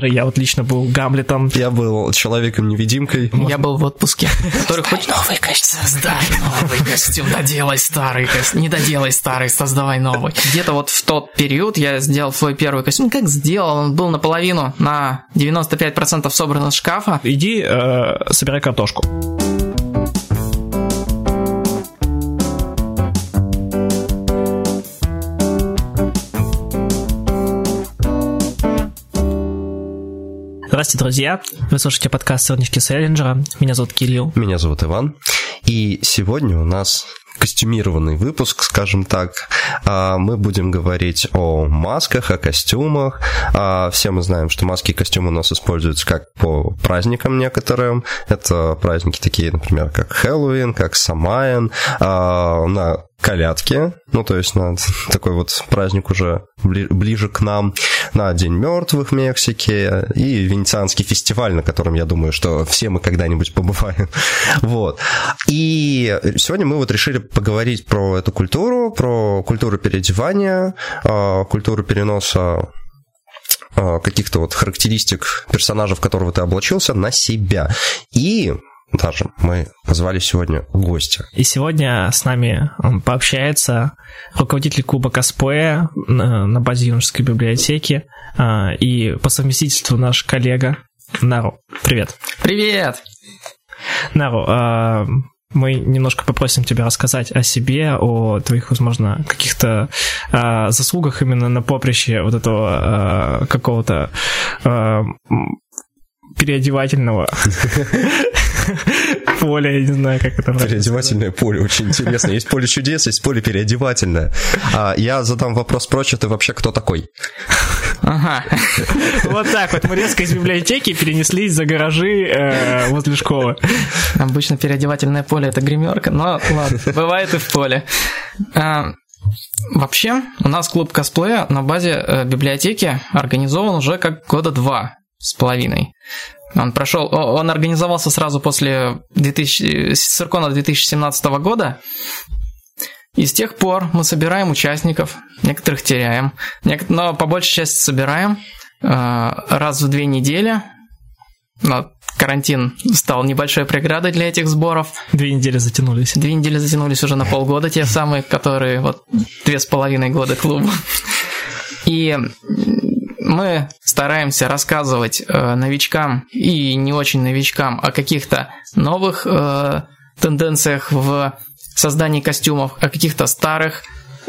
Я вот лично был Гамлетом. Я был Человеком-невидимкой. Я был в отпуске. Который хочет новый костюм. Создай новый костюм, доделай старый костюм. Не доделай старый, создавай новый. Где-то вот в тот период я сделал свой первый костюм. Как сделал? Он был наполовину, на 95% собран из шкафа. Иди, э, собирай картошку. Здравствуйте, друзья! Вы слушаете подкаст «Сорнички Селлинджера». Меня зовут Кирилл. Меня зовут Иван. И сегодня у нас костюмированный выпуск, скажем так. А, мы будем говорить о масках, о костюмах. А, все мы знаем, что маски и костюмы у нас используются как по праздникам некоторым. Это праздники такие, например, как Хэллоуин, как Самайн. А, на колядки, ну, то есть на такой вот праздник уже ближе к нам, на День мертвых в Мексике и Венецианский фестиваль, на котором, я думаю, что все мы когда-нибудь побываем. Вот. И сегодня мы вот решили поговорить про эту культуру, про культуру переодевания, а, культуру переноса а, каких-то вот характеристик персонажа, в которого ты облачился, на себя. И даже мы позвали сегодня гостя. И сегодня с нами пообщается руководитель клуба косплея на базе юношеской библиотеки а, и по совместительству наш коллега Нару. Привет. Привет. Нару, мы немножко попросим тебя рассказать о себе, о твоих, возможно, каких-то э, заслугах именно на поприще вот этого э, какого-то э, переодевательного поле, я не знаю, как это Переодевательное поле, очень интересно. Есть поле чудес, есть поле переодевательное. А, я задам вопрос прочь, ты вообще кто такой? Ага. Вот так вот мы резко из библиотеки перенеслись за гаражи э, возле школы. Обычно переодевательное поле это гримерка, но ладно, бывает и в поле. А, вообще, у нас клуб косплея на базе э, библиотеки организован уже как года два с половиной. Он прошел, он организовался сразу после 2000, Циркона 2017 года. И с тех пор мы собираем участников, некоторых теряем, но по большей части собираем э, раз в две недели. Но карантин стал небольшой преградой для этих сборов. Две недели затянулись. Две недели затянулись уже на полгода, те самые, которые вот две с половиной года клуба. И мы стараемся рассказывать э, новичкам и не очень новичкам о каких-то новых э, тенденциях в создании костюмов, о каких-то старых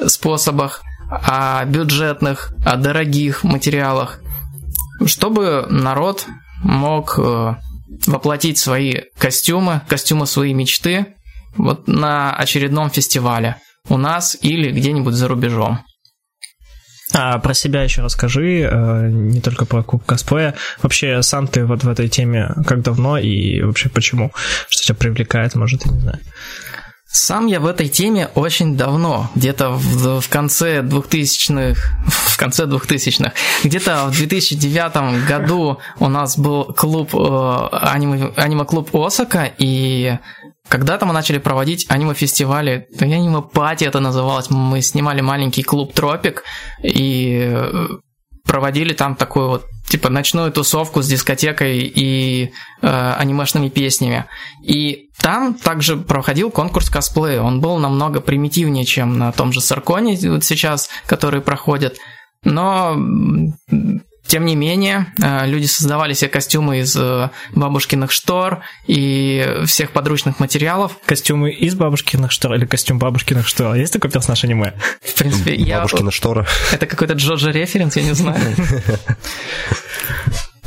способах, о бюджетных, о дорогих материалах, чтобы народ мог э, воплотить свои костюмы, костюмы своей мечты вот на очередном фестивале у нас или где-нибудь за рубежом. А про себя еще расскажи, э, не только про клуб косплея. Вообще, сам ты вот в этой теме как давно и вообще почему? Что тебя привлекает, может, я не знаю. Сам я в этой теме очень давно, где-то в, в конце 2000-х, в конце 2000-х, где-то в 2009 году у нас был клуб, э, аниме, аниме-клуб Осака, и когда-то мы начали проводить аниме-фестивали, аниме-пати это называлось, мы снимали маленький клуб Тропик и проводили там такую вот типа ночную тусовку с дискотекой и э, анимешными песнями. И там также проходил конкурс косплея. Он был намного примитивнее, чем на том же Сарконе вот сейчас, который проходит. Но тем не менее, э, люди создавали себе костюмы из э, бабушкиных штор и всех подручных материалов. Костюмы из бабушкиных штор или костюм бабушкиных штор? Есть такой персонаж аниме? В принципе, я... Бабушкина штора. Это какой-то Джоджо референс, я не знаю.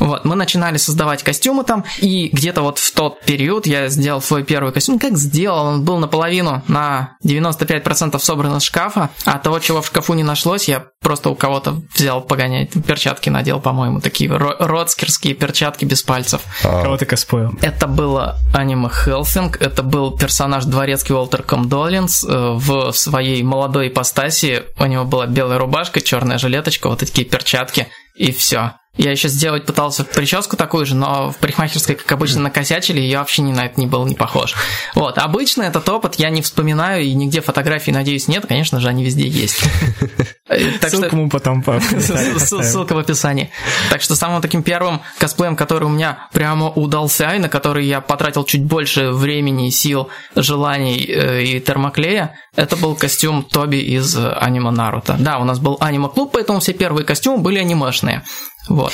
Вот, мы начинали создавать костюмы там, и где-то вот в тот период я сделал свой первый костюм. Как сделал? Он был наполовину, на 95% собран из шкафа, а того, чего в шкафу не нашлось, я просто у кого-то взял погонять. Перчатки надел, по-моему, такие родскерские перчатки без пальцев. А... Кого ты косплеил? Это было аниме Хелсинг, это был персонаж дворецкий Уолтер Комдолинс э, в своей молодой ипостаси. У него была белая рубашка, черная жилеточка, вот такие перчатки, и все. Я еще сделать пытался прическу такую же, но в парикмахерской, как обычно, накосячили, и я вообще ни на это не был не похож. Вот, обычно этот опыт я не вспоминаю, и нигде фотографий, надеюсь, нет. Конечно же, они везде есть. Ссылку мы потом Ссылка в описании. Так что самым таким первым косплеем, который у меня прямо удался, и на который я потратил чуть больше времени, сил, желаний э, и термоклея, это был костюм Тоби из аниме Наруто. Да, у нас был аниме-клуб, поэтому все первые костюмы были анимешные. Вот.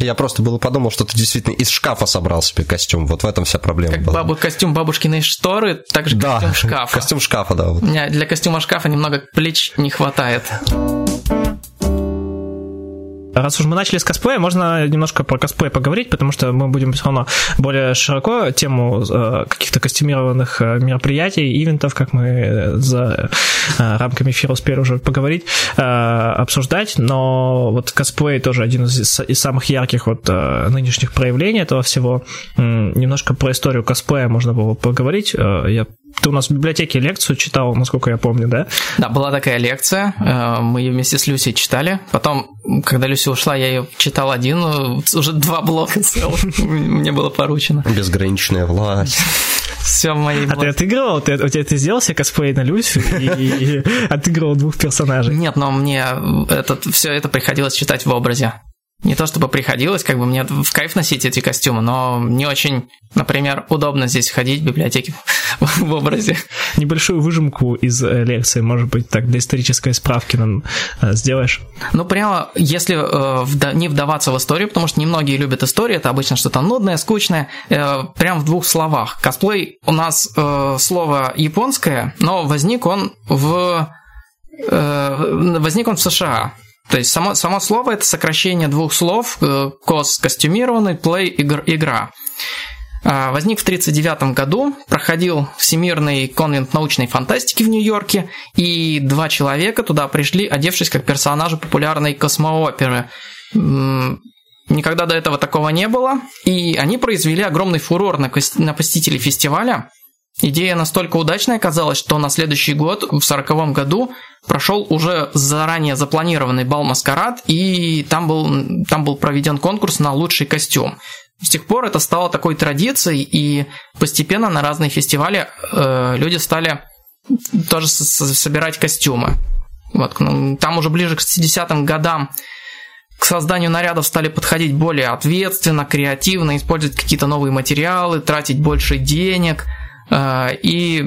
Я просто было подумал, что ты действительно из шкафа собрал себе костюм. Вот в этом вся проблема как была. Бабу, костюм бабушкиной шторы, также да, костюм шкафа. Костюм шкафа, да. Вот. У меня для костюма шкафа немного плеч не хватает. Раз уж мы начали с косплея, можно немножко про косплей поговорить, потому что мы будем все равно более широко тему э, каких-то костюмированных э, мероприятий, ивентов, как мы за э, рамками эфира успели уже поговорить, обсуждать, но вот косплей тоже один из, из самых ярких вот нынешних проявлений этого всего. Немножко про историю косплея можно было поговорить. Я ты у нас в библиотеке лекцию читал, насколько я помню, да? Да, была такая лекция, мы ее вместе с Люсей читали. Потом, когда Люся ушла, я ее читал один, э, уже два блока целых мне было поручено. Безграничная власть. Все в моей А ты отыгрывал? Ты, у тебя ты сделал себе косплей на Люсю и, и отыгрывал двух персонажей? Нет, но мне этот, все это приходилось читать в образе. Не то чтобы приходилось, как бы мне в кайф носить эти костюмы, но не очень, например, удобно здесь ходить в библиотеке в образе. Небольшую выжимку из э, лекции, может быть, так для исторической справки нам э, сделаешь? Ну, прямо, если э, не вдаваться в историю, потому что немногие любят историю, это обычно что-то нудное, скучное, э, прям в двух словах. Косплей у нас э, слово японское, но возник он в возник он в США. То есть само, само слово это сокращение двух слов э, кос костюмированный, play игр, игра. А, возник в 1939 году, проходил Всемирный конвент научной фантастики в Нью-Йорке, и два человека туда пришли, одевшись как персонажи популярной космооперы. Никогда до этого такого не было, и они произвели огромный фурор на посетителей фестиваля. Идея настолько удачной оказалась, что на следующий год, в 1940 году, прошел уже заранее запланированный бал маскарад, и там был, там был проведен конкурс на лучший костюм. С тех пор это стало такой традицией, и постепенно на разные фестивали э, люди стали тоже собирать костюмы. Вот, ну, там уже ближе к 60-м годам к созданию нарядов стали подходить более ответственно, креативно, использовать какие-то новые материалы, тратить больше денег – и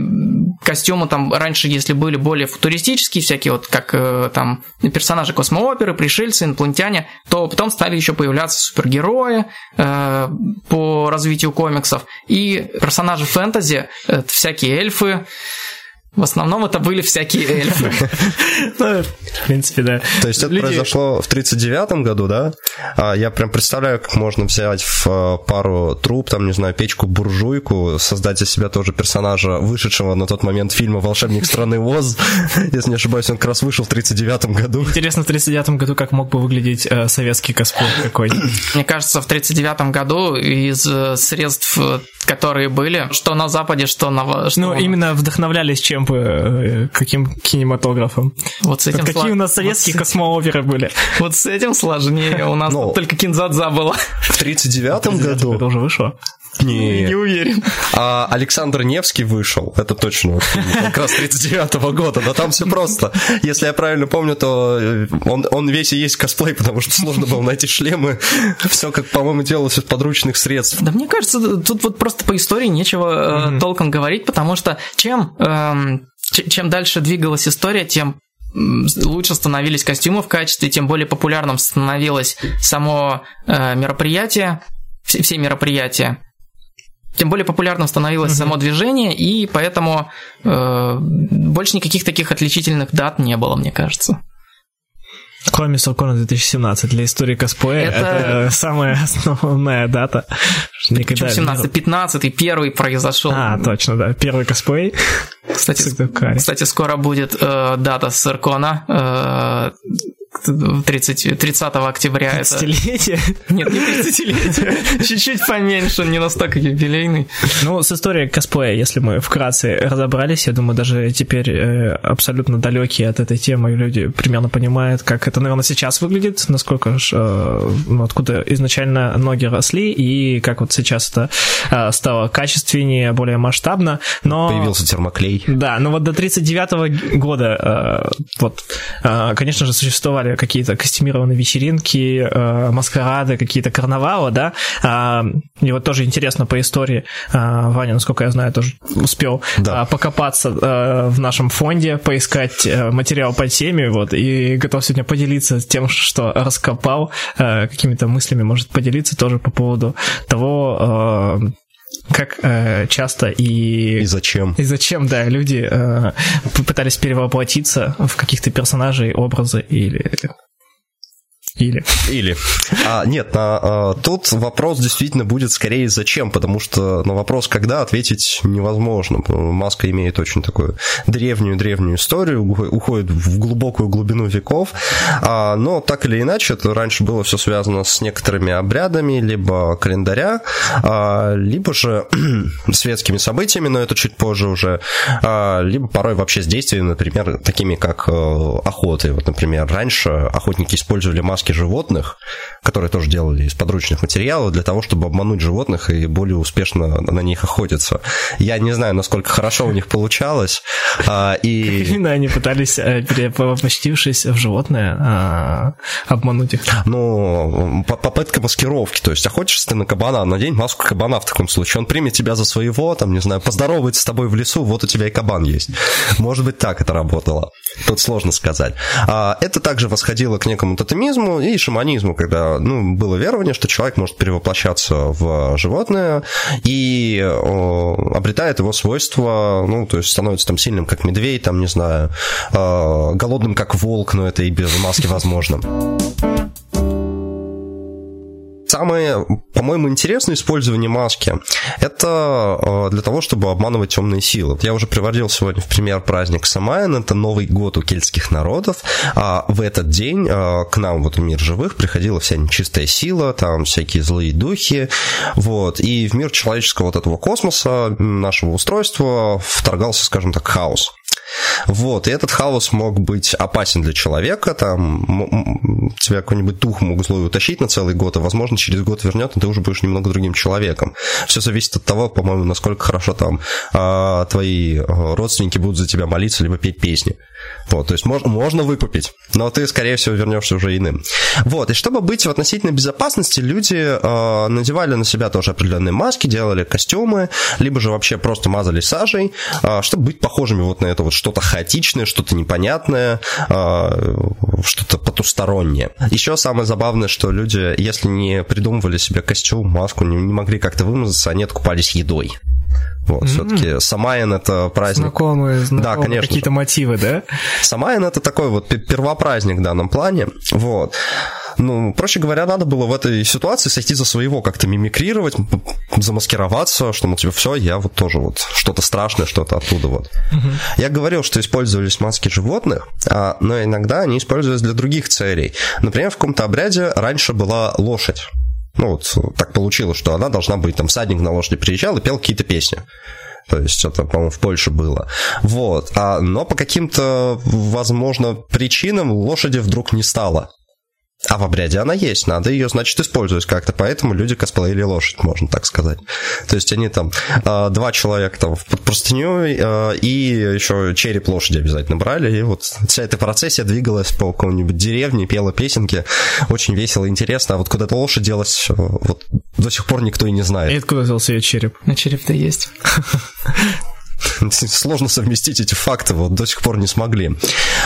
костюмы там раньше, если были более футуристические, всякие вот как э, там персонажи космооперы, пришельцы, инопланетяне, то потом стали еще появляться супергерои э, по развитию комиксов. И персонажи фэнтези, всякие эльфы, в основном это были всякие эльфы. Ну, в принципе, да. То есть это произошло в 39 году, да? А я прям представляю, как можно взять в э, пару труп, там, не знаю, печку-буржуйку, создать из себя тоже персонажа, вышедшего на тот момент фильма «Волшебник страны Оз». Если не ошибаюсь, он как раз вышел в 39 году. Интересно, в 39 году как мог бы выглядеть э, советский косплей какой Мне кажется, в 39 году из э, средств, которые были, что на Западе, что на... Ну, именно вдохновлялись чем чем бы э, каким кинематографом. Вот с этим Какие сло... у нас советские вот космооперы были. Вот с этим сложнее. У нас ну, только Кинзадза было. В 39-м году? Это уже вышло. Не, не уверен. А Александр Невский вышел, это точно, как раз 39-го года, но там все просто. Если я правильно помню, то э, он, он весь и есть косплей, потому что сложно было найти шлемы. Все, как, по-моему, делалось из подручных средств. Да мне кажется, тут вот просто по истории нечего mm-hmm. толком говорить, потому что чем, эм, чем дальше двигалась история, тем лучше становились костюмы в качестве, тем более популярным становилось само э, мероприятие, все, все мероприятия тем более популярным становилось само движение, и поэтому э, больше никаких таких отличительных дат не было, мне кажется. Кроме Соркона 2017 для истории косплея это, это самая основная дата. Никогда 17 15 первый произошел. А, точно, да, первый косплей. Кстати, кстати скоро будет э, дата Саркона. Э, 30, 30 октября. 30-летие? Это... Нет, не 30-летие. Чуть-чуть поменьше, не настолько юбилейный. Ну, с историей косплея, если мы вкратце разобрались, я думаю, даже теперь э, абсолютно далекие от этой темы люди примерно понимают, как это, наверное, сейчас выглядит, насколько ж, э, ну, откуда изначально ноги росли, и как вот сейчас это э, стало качественнее, более масштабно, но... Появился термоклей. Да, но вот до 39 года, э, вот, э, конечно же, существовали какие-то костюмированные вечеринки, э, маскарады, какие-то карнавалы, да, э, и вот тоже интересно по истории, э, Ваня, насколько я знаю, тоже успел да. э, покопаться э, в нашем фонде, поискать э, материал по теме, вот, и готов сегодня поделиться тем, что раскопал, э, какими-то мыслями может поделиться тоже по поводу того, э, как э, часто и... И зачем. И зачем, да, люди э, пытались перевоплотиться в каких-то персонажей, образы или или. Или. А, нет, а, а, тут вопрос действительно будет скорее зачем, потому что на вопрос когда ответить невозможно. Маска имеет очень такую древнюю-древнюю историю, уходит в глубокую глубину веков, а, но так или иначе, это раньше было все связано с некоторыми обрядами, либо календаря, а, либо же светскими событиями, но это чуть позже уже, а, либо порой вообще с действиями, например, такими как а, охоты. Вот, например, раньше охотники использовали маски маски животных, которые тоже делали из подручных материалов, для того, чтобы обмануть животных и более успешно на них охотиться. Я не знаю, насколько хорошо у них получалось. А, и... Именно они пытались, э, перевоплотившись в животное, а, обмануть их? Ну, попытка маскировки. То есть охотишься ты на кабана, надень маску кабана в таком случае. Он примет тебя за своего, там, не знаю, поздоровается с тобой в лесу, вот у тебя и кабан есть. Может быть, так это работало. Тут сложно сказать. А, это также восходило к некому тотемизму, и шаманизму, когда ну, было верование, что человек может перевоплощаться в животное и о, обретает его свойства, ну, то есть становится там сильным, как медведь, там, не знаю, э, голодным, как волк, но это и без маски возможно. Самое, по-моему, интересное использование маски – это э, для того, чтобы обманывать темные силы. Я уже приводил сегодня в пример праздник Самайн, это Новый год у кельтских народов. А в этот день э, к нам, вот в мир живых, приходила вся нечистая сила, там всякие злые духи, вот, и в мир человеческого вот этого космоса, нашего устройства вторгался, скажем так, хаос. Вот, и этот хаос мог быть опасен для человека, там тебя какой-нибудь дух мог злой утащить на целый год, а возможно через год вернет, и ты уже будешь немного другим человеком. Все зависит от того, по-моему, насколько хорошо там а, твои а, родственники будут за тебя молиться, либо петь песни. Вот, то есть можно, можно выкупить, но ты, скорее всего, вернешься уже иным. Вот, и чтобы быть в относительной безопасности, люди э, надевали на себя тоже определенные маски, делали костюмы, либо же вообще просто мазали сажей, э, чтобы быть похожими вот на это вот что-то хаотичное, что-то непонятное, э, что-то потустороннее. Еще самое забавное, что люди, если не придумывали себе костюм, маску, не могли как-то вымазаться, они откупались едой. Вот, mm-hmm. все-таки Самайн это праздник. Знакомые, знакомые да, конечно. Какие-то мотивы, да? Самайн это такой вот первопраздник в данном плане. Вот. Ну, проще говоря, надо было в этой ситуации сойти за своего, как-то мимикрировать, замаскироваться, что, мол, типа, все, я вот тоже вот что-то страшное, что-то оттуда вот. Угу. Я говорил, что использовались маски животных, а, но иногда они использовались для других целей. Например, в каком-то обряде раньше была лошадь. Ну вот так получилось, что она должна быть, там садник на лошади приезжал и пел какие-то песни. То есть это, по-моему, в Польше было. Вот. А, но по каким-то, возможно, причинам лошади вдруг не стало. А в обряде она есть, надо ее, значит, использовать как-то, поэтому люди косплеили лошадь, можно так сказать. То есть они там, э, два человека там под простыню э, и еще череп лошади обязательно брали, и вот вся эта процессия двигалась по какой-нибудь деревне, пела песенки, очень весело, интересно, а вот куда эта лошадь делась, вот до сих пор никто и не знает. И откуда взялся ее череп? На череп-то есть. Сложно совместить эти факты, вот до сих пор не смогли.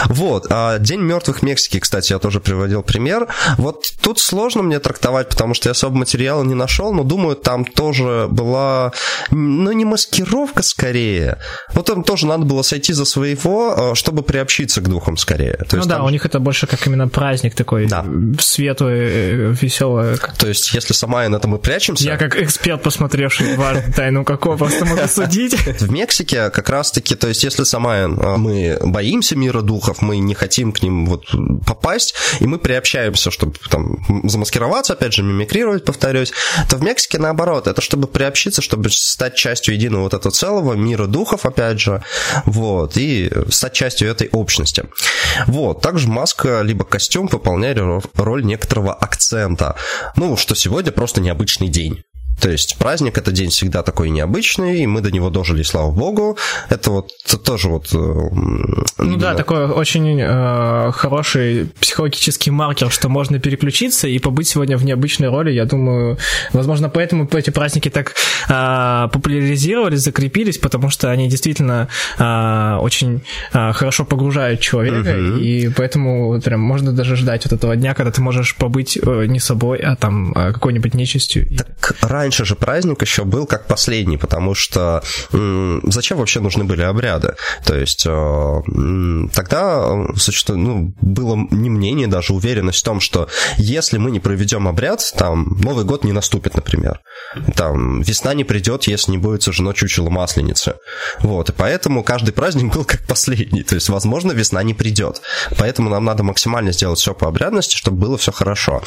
Вот, а День мертвых Мексики, кстати, я тоже приводил пример. Вот тут сложно мне трактовать, потому что я особо материала не нашел, но думаю, там тоже была, ну, не маскировка скорее. Вот там тоже надо было сойти за своего, а, чтобы приобщиться к духам скорее. То ну есть, да, там... у них это больше как именно праздник такой, да. светлый, э, веселый. То есть, если сама на этом мы прячемся... Я как эксперт, посмотревший «Тайну какого», просто могу судить. В Мексике где как раз-таки, то есть если сама мы боимся мира духов, мы не хотим к ним вот попасть, и мы приобщаемся, чтобы там замаскироваться, опять же, мимикрировать, повторюсь, то в Мексике наоборот, это чтобы приобщиться, чтобы стать частью единого вот этого целого мира духов, опять же, вот, и стать частью этой общности. Вот, также маска либо костюм выполняет роль некоторого акцента, ну, что сегодня просто необычный день. То есть праздник это день всегда такой необычный, и мы до него дожили, слава богу. Это вот это тоже вот... Э, ну именно... да, такой очень э, хороший психологический маркер, что можно переключиться и побыть сегодня в необычной роли. Я думаю, возможно, поэтому эти праздники так э, популяризировались, закрепились, потому что они действительно э, очень э, хорошо погружают человека, uh-huh. и поэтому прям можно даже ждать вот этого дня, когда ты можешь побыть э, не собой, а там э, какой-нибудь нечистью. Так раньше же праздник еще был как последний, потому что зачем вообще нужны были обряды? То есть э, тогда существует, ну, было не мнение, даже уверенность в том, что если мы не проведем обряд, там Новый год не наступит, например. Там весна не придет, если не будет сожжено чучело масленицы. Вот, и поэтому каждый праздник был как последний. То есть, возможно, весна не придет. Поэтому нам надо максимально сделать все по обрядности, чтобы было все хорошо.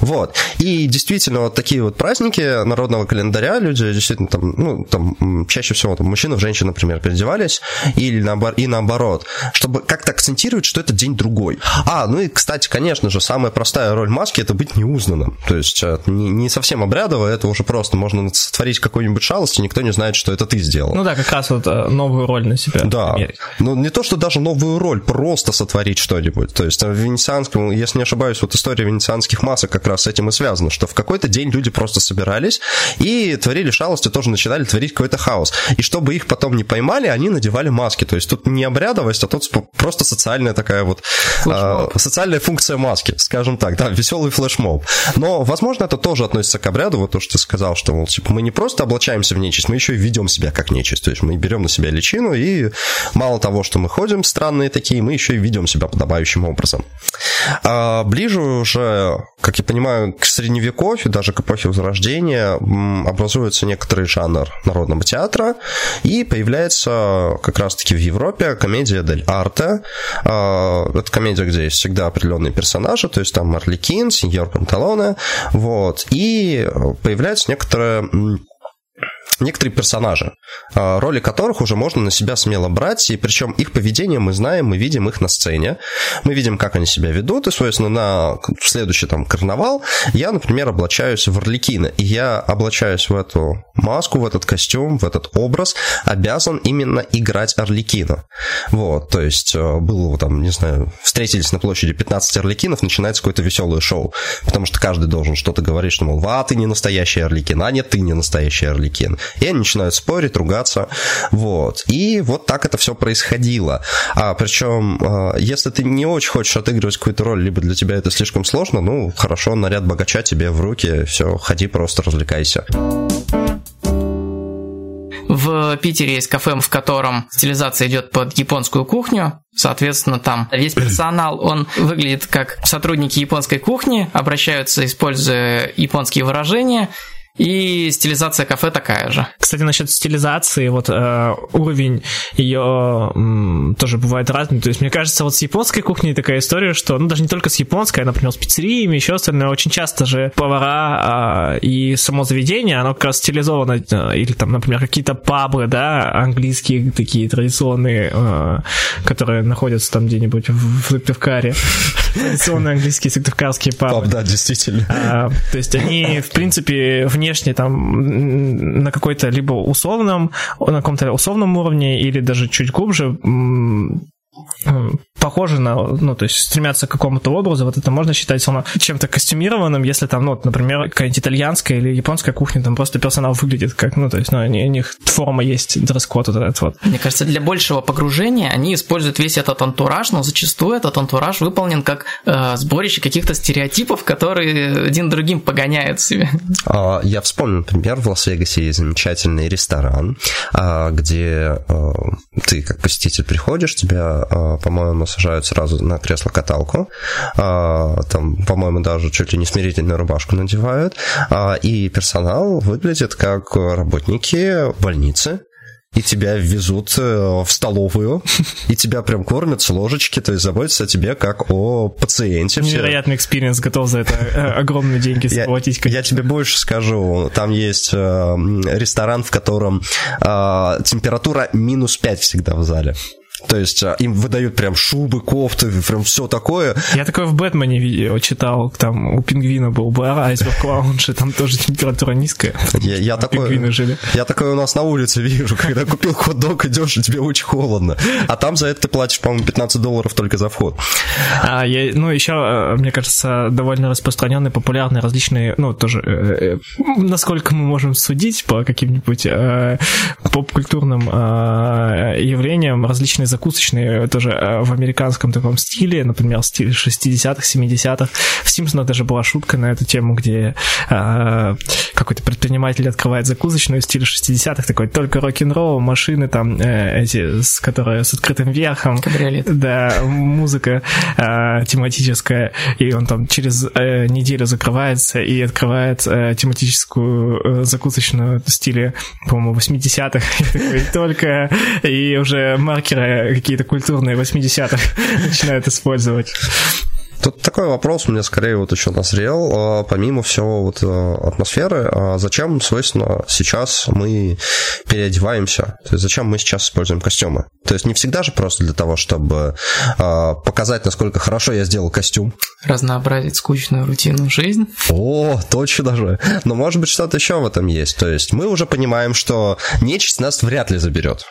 Вот. И действительно, вот такие вот праздники народного календаря люди действительно там, ну, там чаще всего там мужчины в женщин, например, переодевались, или наоборот, и наоборот, чтобы как-то акцентировать, что это день другой. А, ну и, кстати, конечно же, самая простая роль маски это быть неузнанным. То есть э, не, не совсем обрядово, это уже просто можно сотворить какую-нибудь шалость, и никто не знает, что это ты сделал. Ну да, как раз вот э, новую роль на себя. Да. Ну не то, что даже новую роль, просто сотворить что-нибудь. То есть в венецианском, если не ошибаюсь, вот история венецианских масок как раз с этим и связана, что в какой-то день люди просто собирались и творили шалости, тоже начинали творить какой-то хаос. И чтобы их потом не поймали, они надевали маски. То есть тут не обрядовость, а тут просто социальная такая вот э, социальная функция маски, скажем так, да, веселый флешмоб. Но, возможно, это тоже относится к обряду, вот то, что ты сказал, что, мол, типа, мы не просто облачаемся в нечисть, мы еще и ведем себя как нечисть. То есть мы берем на себя личину, и мало того, что мы ходим странные такие, мы еще и ведем себя подобающим образом. А ближе уже, как я понимаю, к средневековью, даже к эпохе Возрождения, образуется некоторый жанр народного театра, и появляется как раз-таки в Европе комедия дель арте. А, это комедия, где есть всегда определенные персонажи, то есть там Марликин, сеньор Панталоне, вот, и появляется некоторая некоторые персонажи, а, роли которых уже можно на себя смело брать, и причем их поведение мы знаем, мы видим их на сцене, мы видим, как они себя ведут, и, соответственно, на следующий там карнавал я, например, облачаюсь в Орликина, и я облачаюсь в эту маску, в этот костюм, в этот образ, обязан именно играть Орликина. Вот, то есть э, было там, не знаю, встретились на площади 15 Орликинов, начинается какое-то веселое шоу, потому что каждый должен что-то говорить, что, мол, а, ты не настоящий Орликин, а нет, ты не настоящий Орликин. И они начинают спорить, ругаться, вот. И вот так это все происходило. А причем, э, если ты не очень хочешь отыгрывать какую-то роль, либо для тебя это слишком сложно, ну, хорошо, наряд богача тебе в руки, все, ходи просто развлекайся. В Питере есть кафе, в котором стилизация идет под японскую кухню. Соответственно, там весь персонал, он выглядит как сотрудники японской кухни, обращаются, используя японские выражения, и стилизация кафе такая же. Кстати, насчет стилизации, вот э, уровень ее э, тоже бывает разный. То есть, мне кажется, вот с японской кухней такая история, что, ну, даже не только с японской, а, например, с пиццериями, еще остальное, очень часто же повара э, и само заведение, оно как раз стилизовано, э, или там, например, какие-то пабы, да, английские такие традиционные, э, которые находятся там где-нибудь в, в Сыктывкаре. Традиционные английские сыктывкарские пабы. Паб, да, действительно. А, то есть они, в принципе, вне внешне там на какой-то либо условном, на каком-то условном уровне или даже чуть глубже похожи на, ну, то есть стремятся к какому-то образу, вот это можно считать само чем-то костюмированным, если там, ну, например, какая-нибудь итальянская или японская кухня, там просто персонал выглядит как, ну, то есть, ну, у них форма есть, дресс-код вот этот вот. Мне кажется, для большего погружения они используют весь этот антураж, но зачастую этот антураж выполнен как э, сборище каких-то стереотипов, которые один другим погоняют себе. А, я вспомнил, например, в Лас-Вегасе есть замечательный ресторан, а, где э, ты как посетитель приходишь, тебя по-моему, сажают сразу на кресло-каталку. А, там, по-моему, даже чуть ли не смирительную рубашку надевают. А, и персонал выглядит как работники больницы, и тебя везут э, в столовую, и тебя прям кормят с ложечки, то есть заботятся о тебе как о пациенте. Невероятный experience, готов за это э, огромные деньги заплатить. Я, я тебе больше скажу, там есть э, ресторан, в котором э, температура минус 5 всегда в зале. То есть а, им выдают прям шубы, кофты, прям все такое. Я такое в Бэтмене видео читал, там у пингвина был бар Iceberg Lounge, там тоже температура низкая. Я, я, такое, жили. я такое у нас на улице вижу, когда купил хот-дог, идешь, и тебе очень холодно. А там за это ты платишь, по-моему, 15 долларов только за вход. А, я, ну, еще, э, мне кажется, довольно распространенные, популярные различные, ну, тоже, э, э, насколько мы можем судить по каким-нибудь э, поп-культурным э, явлениям, различные закусочные тоже э, в американском таком стиле, например, стиле 60-х, 70-х. В Симпсонах даже была шутка на эту тему, где э, какой-то предприниматель открывает закусочную в стиле 60-х, такой только рок-н-ролл, машины там э, эти, с, которые с открытым верхом. Кабриолет. Да, музыка э, тематическая, и он там через э, неделю закрывается и открывает э, тематическую э, закусочную в стиле, по-моему, 80-х. И только и уже маркеры какие-то культурные 80-х начинают использовать. Тут такой вопрос мне скорее вот еще назрел, а, помимо всего вот э, атмосферы, а зачем, свойственно, сейчас мы переодеваемся? То есть зачем мы сейчас используем костюмы? То есть не всегда же просто для того, чтобы а, показать, насколько хорошо я сделал костюм. Разнообразить скучную рутинную жизнь. О, точно даже. Но может быть что-то еще в этом есть. То есть мы уже понимаем, что нечисть нас вряд ли заберет.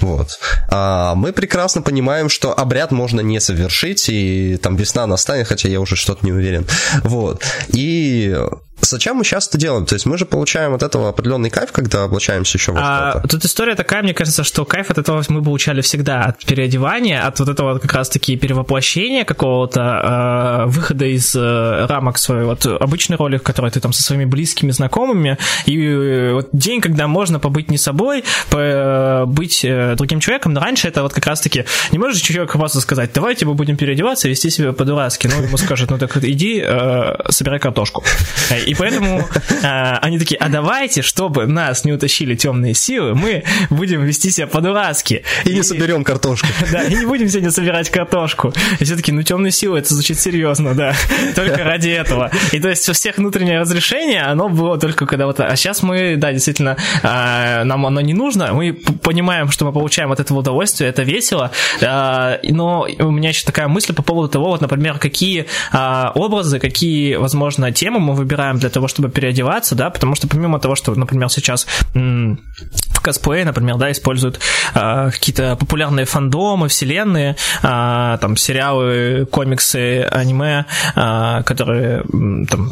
Вот. А мы прекрасно понимаем, что обряд можно не совершить, и там весна настанет, хотя я уже что-то не уверен. Вот. И Зачем мы сейчас это делаем? То есть мы же получаем от этого определенный кайф, когда облачаемся еще во а, что-то. Тут история такая, мне кажется, что кайф от этого мы получали всегда, от переодевания, от вот этого как раз-таки перевоплощения какого-то, э, выхода из э, рамок своей вот обычной роли, в которой ты там со своими близкими, знакомыми, и э, вот день, когда можно побыть не собой, быть э, другим человеком, но раньше это вот как раз-таки не можешь человек просто сказать, давайте мы будем переодеваться, вести себя по-дурацки, ну, ему скажет, ну так иди, э, собирай картошку. И поэтому а, они такие, а давайте, чтобы нас не утащили темные силы, мы будем вести себя по-дурацки. И, и не соберем картошку. Да, и не будем сегодня собирать картошку. И все таки ну темные силы, это звучит серьезно, да. Только ради этого. И то есть у всех внутреннее разрешение, оно было только когда вот... А сейчас мы, да, действительно, а, нам оно не нужно. Мы понимаем, что мы получаем от этого удовольствие, это весело. А, но у меня еще такая мысль по поводу того, вот, например, какие а, образы, какие, возможно, темы мы выбираем для того, чтобы переодеваться, да, потому что помимо того, что, например, сейчас в косплее, например, да, используют э, какие-то популярные фандомы, вселенные, э, там, сериалы, комиксы, аниме, э, которые там,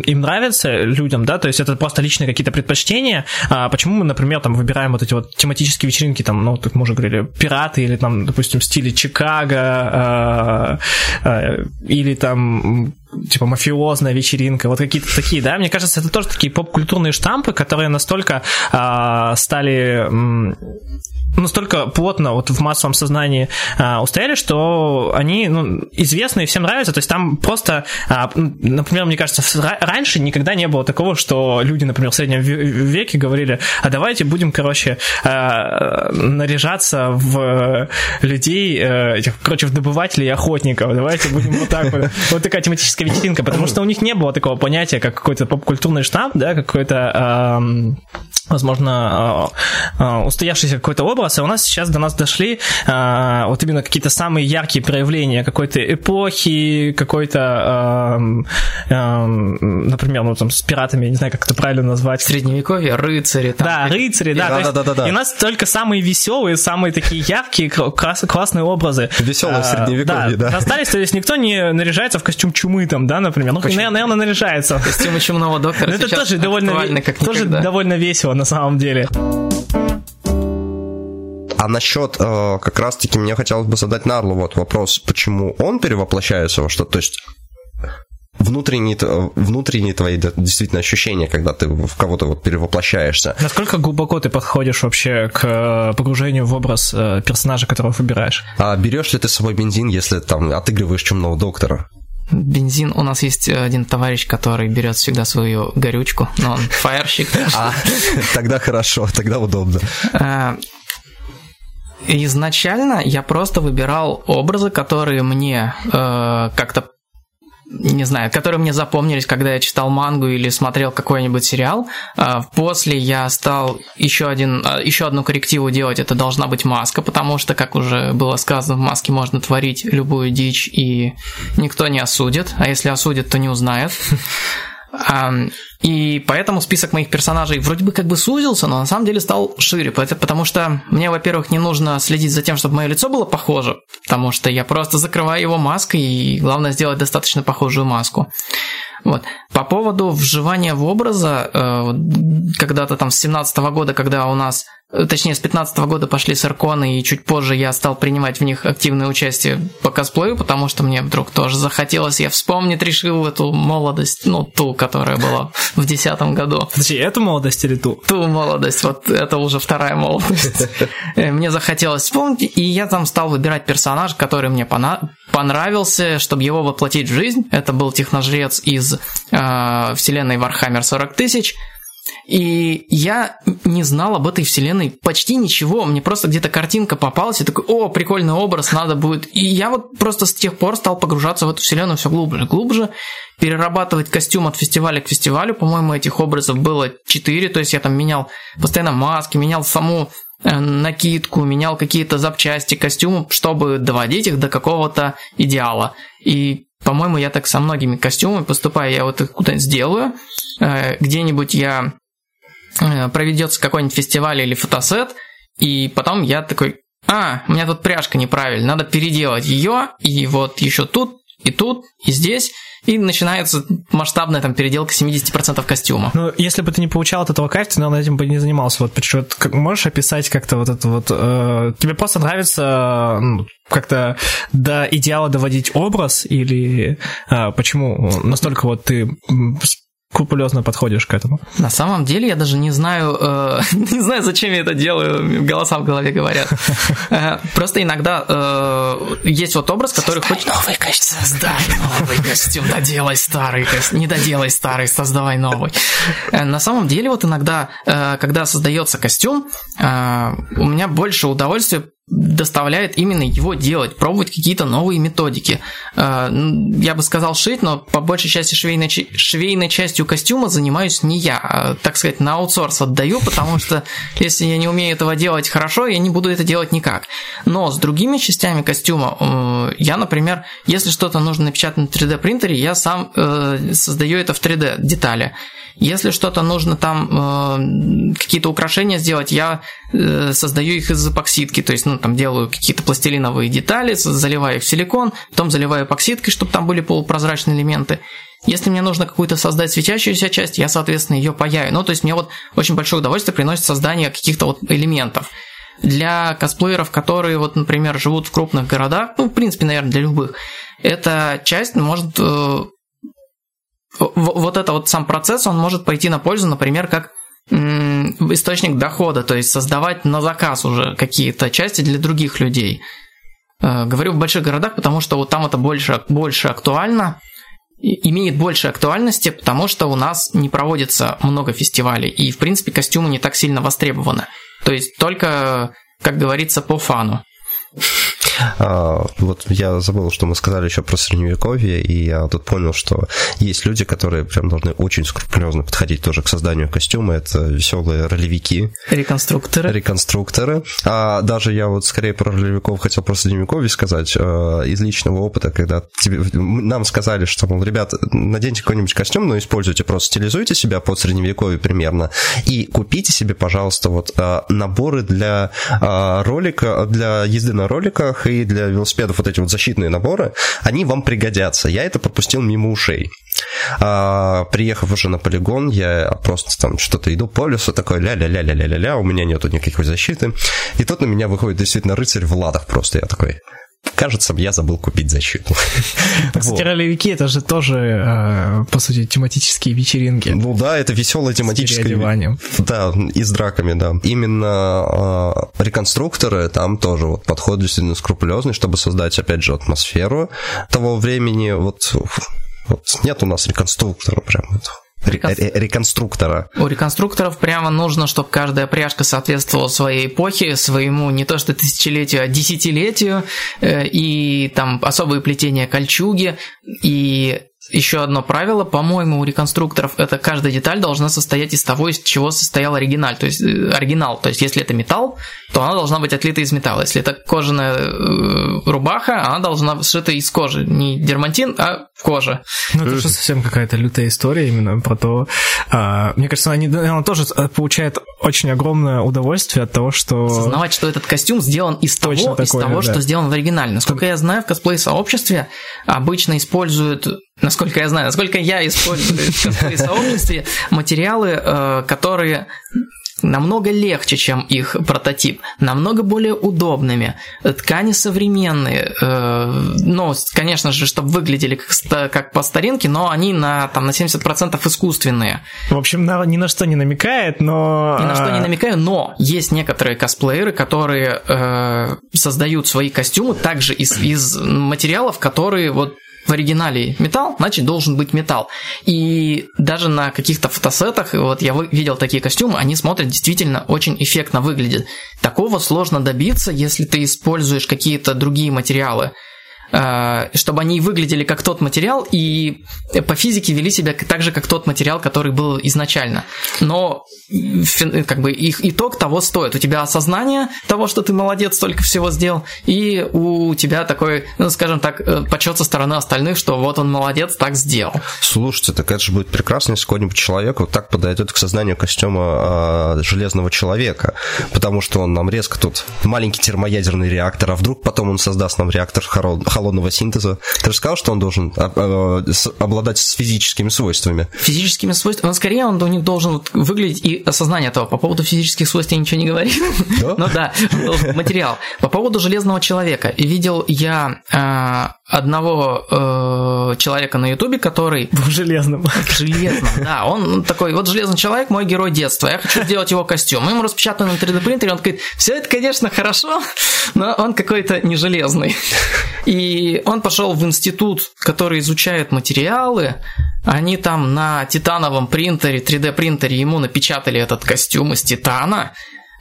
им нравятся людям, да, то есть это просто личные какие-то предпочтения. А почему мы, например, там выбираем вот эти вот тематические вечеринки, там, ну, тут мы уже говорили, пираты или там, допустим, в стиле Чикаго, э, э, или там типа мафиозная вечеринка, вот какие-то такие, да, мне кажется, это тоже такие поп-культурные штампы, которые настолько э, стали настолько плотно вот в массовом сознании а, устояли, что они ну, известны и всем нравятся. То есть там просто, а, например, мне кажется, раньше никогда не было такого, что люди, например, в среднем веке говорили, а давайте будем, короче, а, наряжаться в людей, а, этих, короче, в добывателей и охотников. Давайте будем вот так вот. Вот такая тематическая вечеринка, потому что у них не было такого понятия, как какой-то поп-культурный штамп, да, какой-то, а, возможно, а, а, устоявшийся какой-то образ, и у нас сейчас до нас дошли а, вот именно какие-то самые яркие проявления какой-то эпохи, какой-то, а, а, например, ну там с пиратами, я не знаю, как это правильно назвать. Средневековье, рыцари. Там, да, рыцари, да. Да, да, да, да, да. И у нас только самые веселые, самые такие яркие, класс, классные образы. Веселые а, средневековье, да. да. Остались, то есть никто не наряжается в костюм чумы там, да, например. Ну, Почему? наверное, наряжается. Костюм чумного доктора Это тоже довольно, тоже довольно весело на самом деле. А насчет э, как раз-таки мне хотелось бы задать Нарлу вот вопрос, почему он перевоплощается во что-то, то есть внутренние, внутренние твои действительно ощущения, когда ты в кого-то вот перевоплощаешься. Насколько глубоко ты подходишь вообще к э, погружению в образ э, персонажа, которого выбираешь? А берешь ли ты с собой бензин, если там отыгрываешь чумного доктора? Бензин. У нас есть один товарищ, который берет всегда свою горючку, но он фаерщик. А, тогда хорошо, тогда удобно. Э, изначально я просто выбирал образы, которые мне э, как-то не знаю, которые мне запомнились, когда я читал мангу или смотрел какой-нибудь сериал. А, после я стал еще, один, а, еще одну коррективу делать, это должна быть маска, потому что, как уже было сказано, в маске можно творить любую дичь, и никто не осудит, а если осудит, то не узнает. И поэтому список моих персонажей вроде бы как бы сузился, но на самом деле стал шире, потому что мне, во-первых, не нужно следить за тем, чтобы мое лицо было похоже, потому что я просто закрываю его маской, и главное сделать достаточно похожую маску. Вот. По поводу вживания в образа, э, когда-то там с 17 года, когда у нас точнее, с 15 года пошли сарконы, и чуть позже я стал принимать в них активное участие по косплею, потому что мне вдруг тоже захотелось, я вспомнить решил эту молодость, ну, ту, которая была в 2010 году. Подожди, эту молодость или ту? Ту молодость, вот это уже вторая молодость. Э, мне захотелось вспомнить, и я там стал выбирать персонаж, который мне понравился, чтобы его воплотить в жизнь. Это был техножрец из э, вселенной Warhammer 40 тысяч, и я не знал об этой вселенной почти ничего. Мне просто где-то картинка попалась, и такой, о, прикольный образ, надо будет. И я вот просто с тех пор стал погружаться в эту вселенную все глубже, глубже, перерабатывать костюм от фестиваля к фестивалю. По-моему, этих образов было четыре, то есть я там менял постоянно маски, менял саму э, накидку, менял какие-то запчасти костюма, чтобы доводить их до какого-то идеала. И по-моему, я так со многими костюмами поступаю, я вот их куда-нибудь сделаю, э, где-нибудь я проведется какой-нибудь фестиваль или фотосет, и потом я такой, а, у меня тут пряжка неправильная, надо переделать ее, и вот еще тут, и тут, и здесь, и начинается масштабная там переделка 70% костюма. Ну, если бы ты не получал от этого кайф, ты, наверное, этим бы не занимался. Вот, почему, как, можешь описать как-то вот это вот... Э, тебе просто нравится ну, как-то до идеала доводить образ или э, почему настолько вот ты скрупулезно подходишь к этому? На самом деле я даже не знаю, э, не знаю, зачем я это делаю, голоса в голове говорят. Э, просто иногда э, есть вот образ, который хочет... новый костюм. Создай новый костюм, доделай старый костюм, не доделай старый, создавай новый. Э, на самом деле вот иногда, э, когда создается костюм, э, у меня больше удовольствия доставляет именно его делать, пробовать какие-то новые методики. Э, я бы сказал шить, но по большей части швейной, швейной частью костюма занимаюсь не я, а, так сказать, на аутсорс отдаю, потому что если я не умею этого делать хорошо, я не буду это делать никак. Но с другими частями костюма, э, я, например, если что-то нужно напечатать на 3D принтере, я сам э, создаю это в 3D детали. Если что-то нужно там какие-то украшения сделать, я создаю их из эпоксидки, то есть ну, там делаю какие-то пластилиновые детали, заливаю в силикон, потом заливаю эпоксидкой, чтобы там были полупрозрачные элементы. Если мне нужно какую-то создать светящуюся часть, я, соответственно, ее паяю. Ну, то есть мне вот очень большое удовольствие приносит создание каких-то вот элементов. Для косплееров, которые, вот, например, живут в крупных городах, ну, в принципе, наверное, для любых, эта часть может... Э, вот это вот сам процесс, он может пойти на пользу, например, как источник дохода, то есть создавать на заказ уже какие-то части для других людей. Э, говорю в больших городах, потому что вот там это больше, больше актуально, имеет больше актуальности, потому что у нас не проводится много фестивалей, и, в принципе, костюмы не так сильно востребованы. То есть только, как говорится, по фану. А, вот я забыл, что мы сказали еще про средневековье, и я тут понял, что есть люди, которые прям должны очень скрупулезно подходить тоже к созданию костюма. Это веселые ролевики. Реконструкторы. Реконструкторы. А даже я вот скорее про ролевиков хотел про средневековье сказать. А, из личного опыта, когда тебе, нам сказали, что, мол, ребят, наденьте какой-нибудь костюм, но используйте, просто стилизуйте себя под средневековье примерно, и купите себе, пожалуйста, вот а, наборы для ролика, для езды на роликах и для велосипедов вот эти вот защитные наборы, они вам пригодятся. Я это пропустил мимо ушей. А, приехав уже на полигон, я просто там что-то иду по лесу, такой ля-ля-ля-ля-ля-ля-ля, у меня нету никакой защиты. И тут на меня выходит действительно рыцарь в ладах просто. Я такой, кажется, я забыл купить защиту. Кстати, ролевики это же тоже, э, по сути, тематические вечеринки. Ну да, это веселая тематическая... Да, и с драками, да. Именно э, реконструкторы там тоже вот подход действительно скрупулезный, чтобы создать, опять же, атмосферу того времени. Вот, вот нет у нас реконструктора прям вот реконструктора. У реконструкторов прямо нужно, чтобы каждая пряжка соответствовала своей эпохе, своему не то что тысячелетию, а десятилетию, э, и там особые плетения кольчуги, и еще одно правило, по-моему, у реконструкторов это каждая деталь должна состоять из того, из чего состоял оригинал. То есть э, оригинал. То есть если это металл, то она должна быть отлита из металла. Если это кожаная э, рубаха, она должна сшита из кожи. Не дермантин, а кожа. Ну, это же совсем какая-то лютая история именно про то... А, мне кажется, она, она тоже э, получает очень огромное удовольствие от того, что... Осознавать, что этот костюм сделан из Точно того, такое, из того да. что сделан в оригинале. Насколько я знаю, в косплей-сообществе обычно используют насколько я знаю, насколько я использую в косплей-сообществе материалы, э, которые намного легче, чем их прототип, намного более удобными, ткани современные, э, ну, конечно же, чтобы выглядели как, как по старинке, но они на, там, на 70% искусственные. В общем, на, ни на что не намекает, но... Ни на что не намекаю, но есть некоторые косплееры, которые э, создают свои костюмы также из, из материалов, которые вот в оригинале металл, значит должен быть металл. И даже на каких-то фотосетах, вот я видел такие костюмы, они смотрят действительно очень эффектно выглядят. Такого сложно добиться, если ты используешь какие-то другие материалы. Э, чтобы они выглядели как тот материал и по физике вели себя так же, как тот материал, который был изначально. Но как бы их итог того стоит. У тебя осознание того, что ты молодец, столько всего сделал, и у тебя такой, ну, скажем так, э, почет со стороны остальных, что вот он молодец, так сделал. Слушайте, так это же будет прекрасно, если какой-нибудь человек вот так подойдет к сознанию костюма э, железного человека, потому что он нам резко тут маленький термоядерный реактор, а вдруг потом он создаст нам реактор холодного синтеза. Ты же сказал, что он должен обладать с физическими свойствами. Физическими свойствами? Он скорее он у них должен выглядеть и осознание этого. По поводу физических свойств я ничего не говорил. Да? ну да, материал. По поводу железного человека. Видел я э, одного э, человека на Ютубе, который... В железном. Железном, да. Он такой, вот железный человек, мой герой детства. Я хочу сделать его костюм. Мы ему распечатали на 3D принтере, он говорит, все это, конечно, хорошо, но он какой-то не железный. И он пошел в институт, который изучает материалы. Они там на титановом принтере, 3D принтере ему напечатали этот костюм из титана.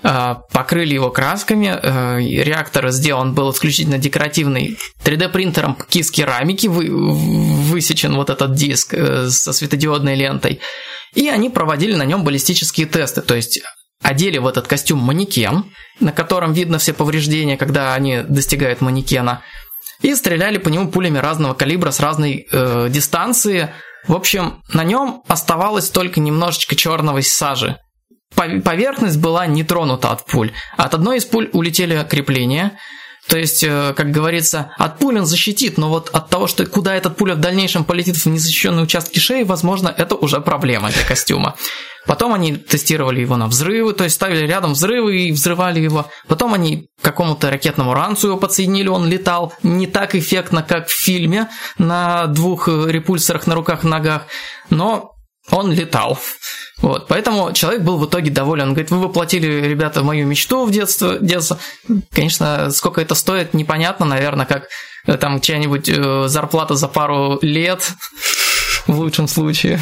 Э, покрыли его красками. Э, реактор сделан был исключительно декоративный. 3D принтером из керамики вы, высечен вот этот диск э, со светодиодной лентой. И они проводили на нем баллистические тесты. То есть одели в этот костюм манекен, на котором видно все повреждения, когда они достигают манекена, и стреляли по нему пулями разного калибра с разной э, дистанции. В общем, на нем оставалось только немножечко черного сажи поверхность была не тронута от пуль. От одной из пуль улетели крепления, то есть, э, как говорится, от пуль он защитит, но вот от того, что куда этот пуля в дальнейшем полетит в незащищенные участки шеи, возможно, это уже проблема для костюма. Потом они тестировали его на взрывы, то есть ставили рядом взрывы и взрывали его. Потом они к какому-то ракетному ранцу его подсоединили, он летал не так эффектно, как в фильме, на двух репульсорах на руках и ногах, но он летал. Вот, поэтому человек был в итоге доволен. Он говорит, вы воплотили, ребята, мою мечту в детство. детство. Конечно, сколько это стоит, непонятно, наверное, как э, там чья-нибудь э, зарплата за пару лет в лучшем случае.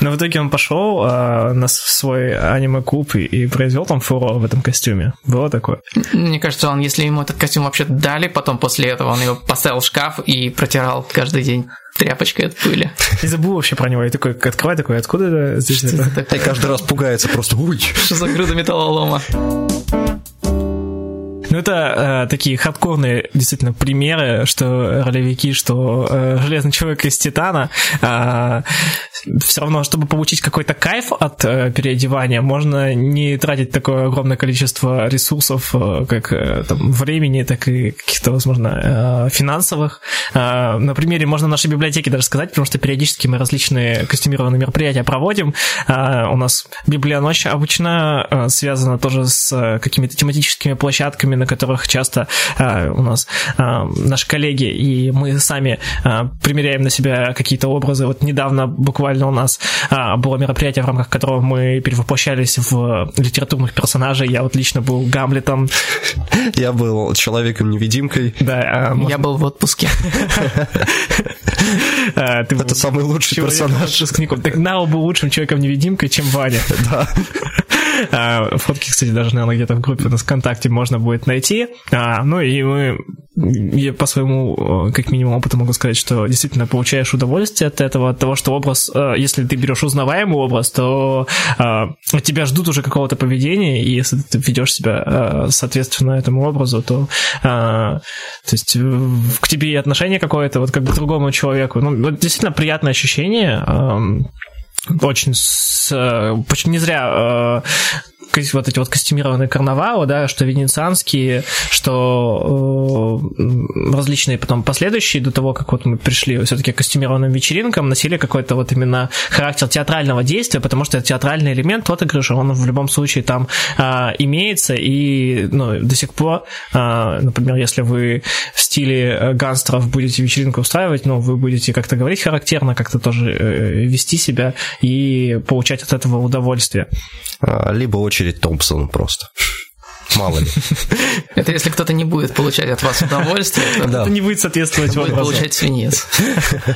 Но в итоге он пошел а, на свой аниме-клуб и, и произвел там фурор в этом костюме. Было такое? Мне кажется, он, если ему этот костюм вообще дали, потом после этого он его поставил в шкаф и протирал каждый день тряпочкой от пыли. И забыл вообще про него. И такой открывай такой, откуда это здесь? Это? И каждый раз пугается просто. Ой. Что за груда металлолома? Ну, это э, такие хардкорные действительно примеры, что ролевики, что э, Железный Человек из Титана. Э, все равно, чтобы получить какой-то кайф от э, переодевания, можно не тратить такое огромное количество ресурсов, э, как э, там, времени, так и каких-то, возможно, э, финансовых. Э, на примере можно нашей библиотеки даже сказать, потому что периодически мы различные костюмированные мероприятия проводим. Э, у нас библионочь обычно э, связана тоже с э, какими-то тематическими площадками, на которых часто э, у нас э, наши коллеги и мы сами э, примеряем на себя какие-то образы. Вот недавно буквально у нас э, было мероприятие, в рамках которого мы перевоплощались в литературных персонажей. Я вот лично был Гамлетом. Я был человеком-невидимкой. Да, э, Я был в отпуске. Это самый лучший персонаж. Так Нао был лучшим человеком-невидимкой, чем Ваня. Да. А, фотки, кстати, даже, наверное, где-то в группе у нас ВКонтакте можно будет найти. А, ну и мы, я по своему, как минимум, опыту могу сказать, что действительно получаешь удовольствие от этого, от того, что образ, э, если ты берешь узнаваемый образ, то от тебя ждут уже какого-то поведения, и если ты ведешь себя э, соответственно этому образу, то, то есть к тебе отношение какое-то, вот как к другому человеку. Ну, действительно приятное ощущение очень с, почти не зря вот эти вот костюмированные карнавалы, да, что венецианские, что э, различные потом последующие до того, как вот мы пришли все-таки к костюмированным вечеринкам, носили какой-то вот именно характер театрального действия, потому что театральный элемент отыгрыша, он в любом случае там э, имеется, и ну, до сих пор, э, например, если вы в стиле э, гангстеров будете вечеринку устраивать, ну, вы будете как-то говорить характерно, как-то тоже э, вести себя и получать от этого удовольствие. А, либо очередь Томпсона просто. Мало ли. Это если кто-то не будет получать от вас удовольствие, то не будет соответствовать будет получать свинец.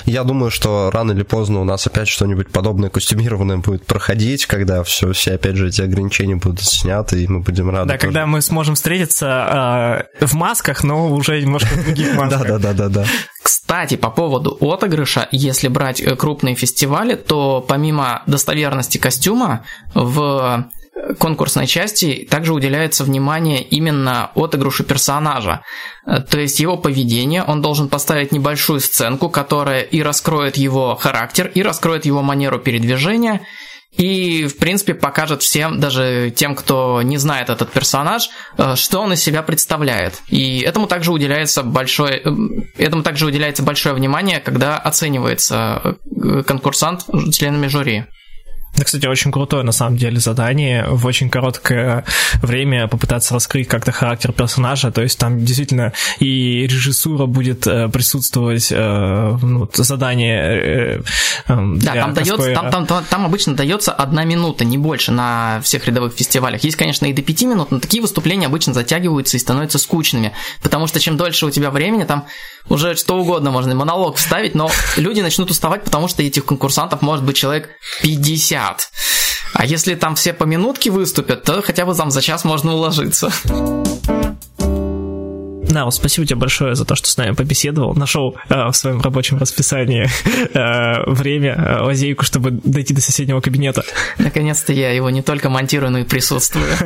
Я думаю, что рано или поздно у нас опять что-нибудь подобное костюмированное будет проходить, когда все, все опять же эти ограничения будут сняты, и мы будем рады. Да, когда мы сможем встретиться в масках, но уже немножко в других масках. Да, да, да, да, да. Кстати, по поводу отыгрыша, если брать э, крупные фестивали, то помимо достоверности костюма в конкурсной части также уделяется внимание именно отыгрышу персонажа. Э, то есть его поведение, он должен поставить небольшую сценку, которая и раскроет его характер, и раскроет его манеру передвижения, и, в принципе, покажет всем, даже тем, кто не знает этот персонаж, э, что он из себя представляет. И этому также уделяется большое, э, этому также уделяется большое внимание, когда оценивается конкурсант членами жюри. Кстати, очень крутое, на самом деле, задание. В очень короткое время попытаться раскрыть как-то характер персонажа. То есть там действительно и режиссура будет э, присутствовать, э, ну, задание э, Да, там, дается, там, там, там, там обычно дается одна минута, не больше на всех рядовых фестивалях. Есть, конечно, и до пяти минут, но такие выступления обычно затягиваются и становятся скучными. Потому что чем дольше у тебя времени, там уже что угодно можно монолог вставить, но люди начнут уставать, потому что этих конкурсантов может быть человек 50. А если там все по минутке выступят, то хотя бы там за час можно уложиться. Нау, спасибо тебе большое за то, что с нами побеседовал. Нашел э, в своем рабочем расписании э, время, э, лазейку, чтобы дойти до соседнего кабинета. Наконец-то я его не только монтирую, но и присутствую.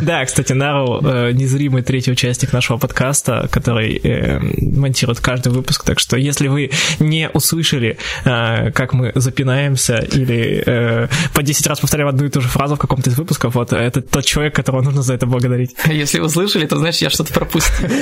Да, кстати, Нару э, незримый третий участник нашего подкаста, который э, монтирует каждый выпуск. Так что, если вы не услышали, э, как мы запинаемся или по 10 раз повторяем одну и ту же фразу в каком-то из выпусков, вот это тот человек, которого нужно за это благодарить. Если услышали, то значит я что-то пропустил.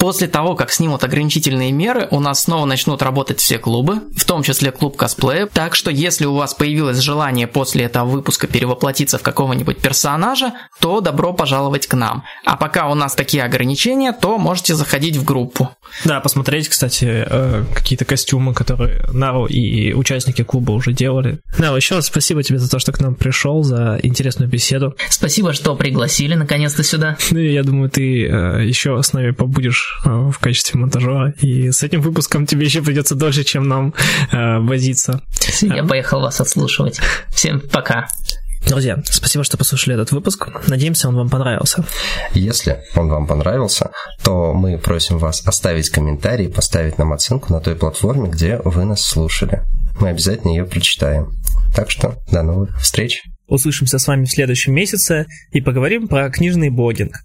После того, как снимут ограничительные меры, у нас снова начнут работать все клубы, в том числе клуб косплея. Так что, если у вас появилось желание после этого выпуска перевоплотиться в какого-нибудь персонажа, то добро пожаловать к нам. А пока у нас такие ограничения, то можете заходить в группу. Да, посмотреть, кстати, э, какие-то костюмы, которые Нару и участники клуба уже делали. Да, еще раз спасибо тебе за то, что к нам пришел, за интересную беседу. Спасибо, что пригласили наконец-то сюда. Ну, я думаю, ты э, еще с нами побудешь в качестве монтажера. И с этим выпуском тебе еще придется дольше, чем нам э, возиться. Я поехал вас отслушивать. Всем пока. Друзья, спасибо, что послушали этот выпуск. Надеемся, он вам понравился. Если он вам понравился, то мы просим вас оставить комментарий, поставить нам оценку на той платформе, где вы нас слушали. Мы обязательно ее прочитаем. Так что до новых встреч. Услышимся с вами в следующем месяце и поговорим про книжный блогинг.